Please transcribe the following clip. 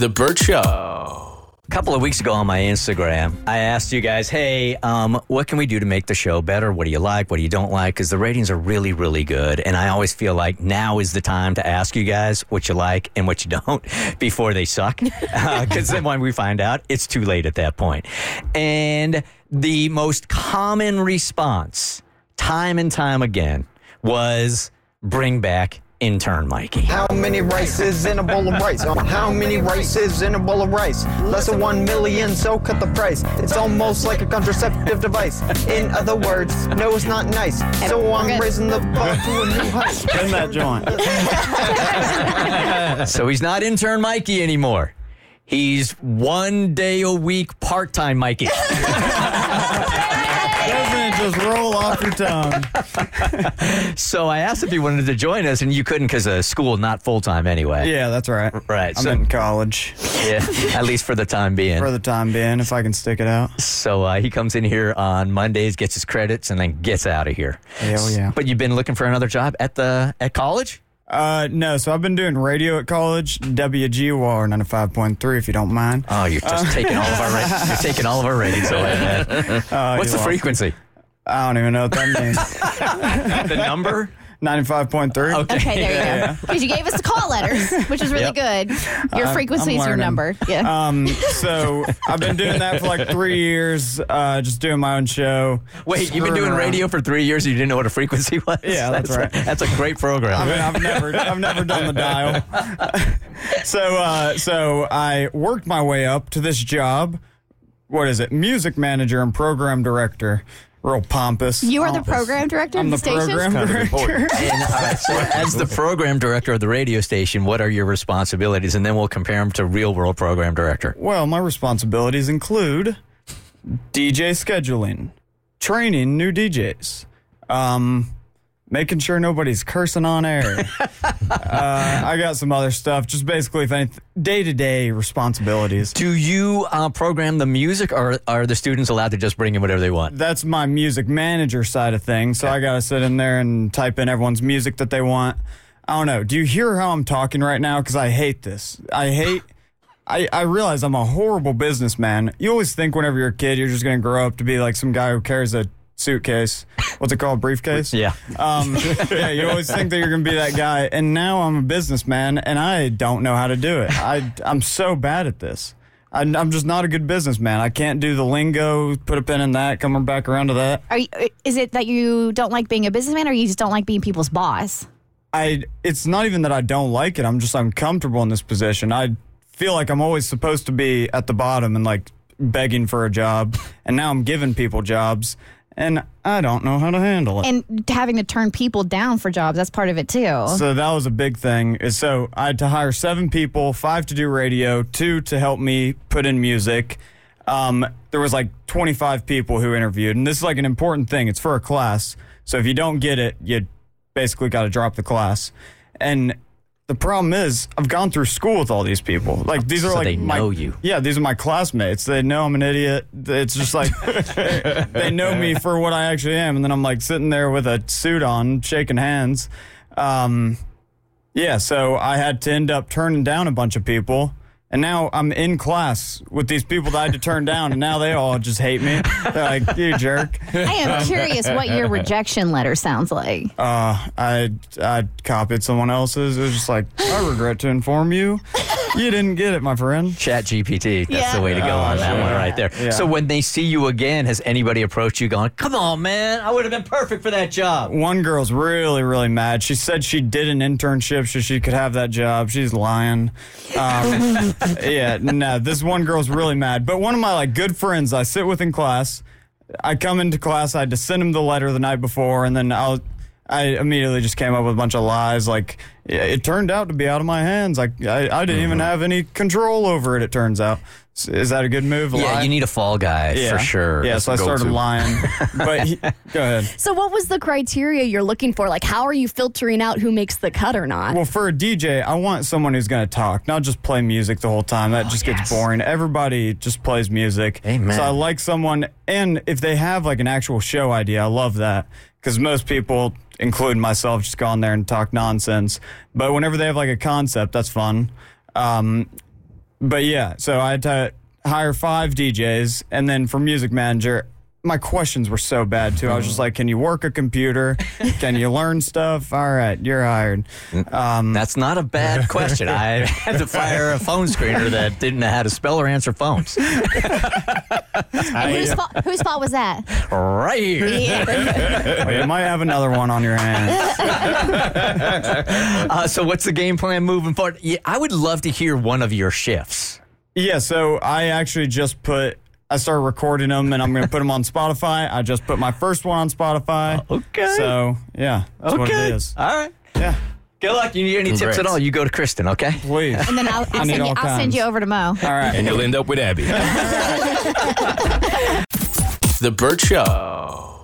The Bert Show. A couple of weeks ago on my Instagram, I asked you guys, hey, um, what can we do to make the show better? What do you like? What do you don't like? Because the ratings are really, really good. And I always feel like now is the time to ask you guys what you like and what you don't before they suck. Because uh, then when we find out, it's too late at that point. And the most common response, time and time again, was bring back intern Mikey. How many rices in a bowl of rice? Uh, how many rices in a bowl of rice? Less than one million, so cut the price. It's almost like a contraceptive device. In other words, no, it's not nice. So I'm raising the bar to a new height. Spin that joint. so he's not intern Mikey anymore. He's one day a week part time Mikey. Just roll off your tongue? so I asked if you wanted to join us, and you couldn't because of school, not full time anyway. Yeah, that's right. Right. I'm so, in college yeah, at least for the time being. for the time being, if I can stick it out. So uh, he comes in here on Mondays, gets his credits, and then gets out of here. Hell yeah. But you've been looking for another job at the at college? Uh, no, so I've been doing radio at college, WGWR 95.3, if you don't mind. Oh, you're just taking all of our ra- you're taking all of our ratings away, man. Uh, What's the frequency? I don't even know what that means. the number? 95.3. Okay. Okay, there you go. Because you gave us the call letters, which is really good. Your frequency is your number. Yeah. Um, so I've been doing that for like three years, uh, just doing my own show. Wait, you've been doing around. radio for three years. and You didn't know what a frequency was? Yeah, that's right. A, that's a great program. I mean, I've never, I've never done the dial. so, uh, so I worked my way up to this job. What is it? Music manager and program director. Real pompous. you are the Pompous. program director I'm of the the station? program director. And, all right, so as the program director of the radio station, what are your responsibilities? And then we'll compare them to real world program director. Well, my responsibilities include DJ scheduling, training new DJs, um, making sure nobody's cursing on air. uh, I got some other stuff, just basically day to day responsibilities. Do you uh, program the music, or are the students allowed to just bring in whatever they want? That's my music manager side of things. So I got to sit in there and type in everyone's music that they want. I don't know. Do you hear how I'm talking right now? Because I hate this. I hate. I, I realize I'm a horrible businessman. You always think whenever you're a kid, you're just going to grow up to be like some guy who carries a suitcase. What's it called? Briefcase? Yeah. Um, yeah, you always think that you're going to be that guy. And now I'm a businessman and I don't know how to do it. I, I'm so bad at this. I, I'm just not a good businessman. I can't do the lingo, put a pin in that, come back around to that. Are you, is it that you don't like being a businessman or you just don't like being people's boss? I it's not even that I don't like it. I'm just uncomfortable in this position. I feel like I'm always supposed to be at the bottom and like begging for a job, and now I'm giving people jobs, and I don't know how to handle it. And having to turn people down for jobs, that's part of it too. so that was a big thing. So I had to hire seven people, five to do radio, two to help me put in music. Um, there was like 25 people who interviewed, and this is like an important thing. It's for a class, so if you don't get it, you basically got to drop the class. And the problem is, I've gone through school with all these people. Like these are So like they my, know you. Yeah, these are my classmates. They know I'm an idiot. It's just like they, they know me for what I actually am, and then I'm like sitting there with a suit on, shaking hands. Um, yeah, so I had to end up turning down a bunch of people. And now I'm in class with these people that I had to turn down, and now they all just hate me. They're like, you jerk. I am curious what your rejection letter sounds like. Uh, I I copied someone else's. It was just like, I regret to inform you you didn't get it, my friend. Chat GPT. That's Yeah. the way to go Oh, on that sure. one right there. Yeah. So when they see you again, has anybody approached you going, come on, man, I would have been perfect for that job? One girl's really, really mad. She said she did an internship so she could have that job. She's lying. Um, yeah, no, this one girl's really mad. But one of my like good friends I sit with in class, I come into class, I had to send him the letter the night before, and then I'll. I immediately just came up with a bunch of lies. Like it turned out to be out of my hands. Like I, I didn't even mm-hmm. have any control over it. It turns out. Is that a good move? Yeah, Lie? you need a fall guy Yeah. for sure. Yeah, That's so I started go-to. lying. but he, go ahead. So, what was the criteria you're looking for? Like, how are you filtering out who makes the cut or not? Well, for a DJ, I want someone who's going to talk, not just play music the whole time. That oh, just gets yes. boring. Everybody just plays music. Amen. So I like someone, and if they have like an actual show idea, I love that because most people, including myself, just go on there and talk nonsense. But whenever they have like a concept, that's fun. Um, but yeah, so I had to hire five DJs, and then for music manager, my questions were so bad too. I was just like, "Can you work a computer? Can you learn stuff? All right, you're hired." Um, That's not a bad question. I had to fire a phone screener that didn't know how to spell or answer phones. And whose, fault, whose fault was that? right here. Oh, you might have another one on your hands. Uh, so, what's the game plan moving forward? Yeah, I would love to hear one of your shifts. Yeah, so I actually just put. I started recording them, and I'm going to put them on Spotify. I just put my first one on Spotify. Okay. So yeah, that's what it is. All right. Yeah, Good luck. You need any tips at all? You go to Kristin, okay? please. And then I'll, I'll, send, you, I'll send you over to Moe. All right. And you'll end up with Abby. the Bert Show.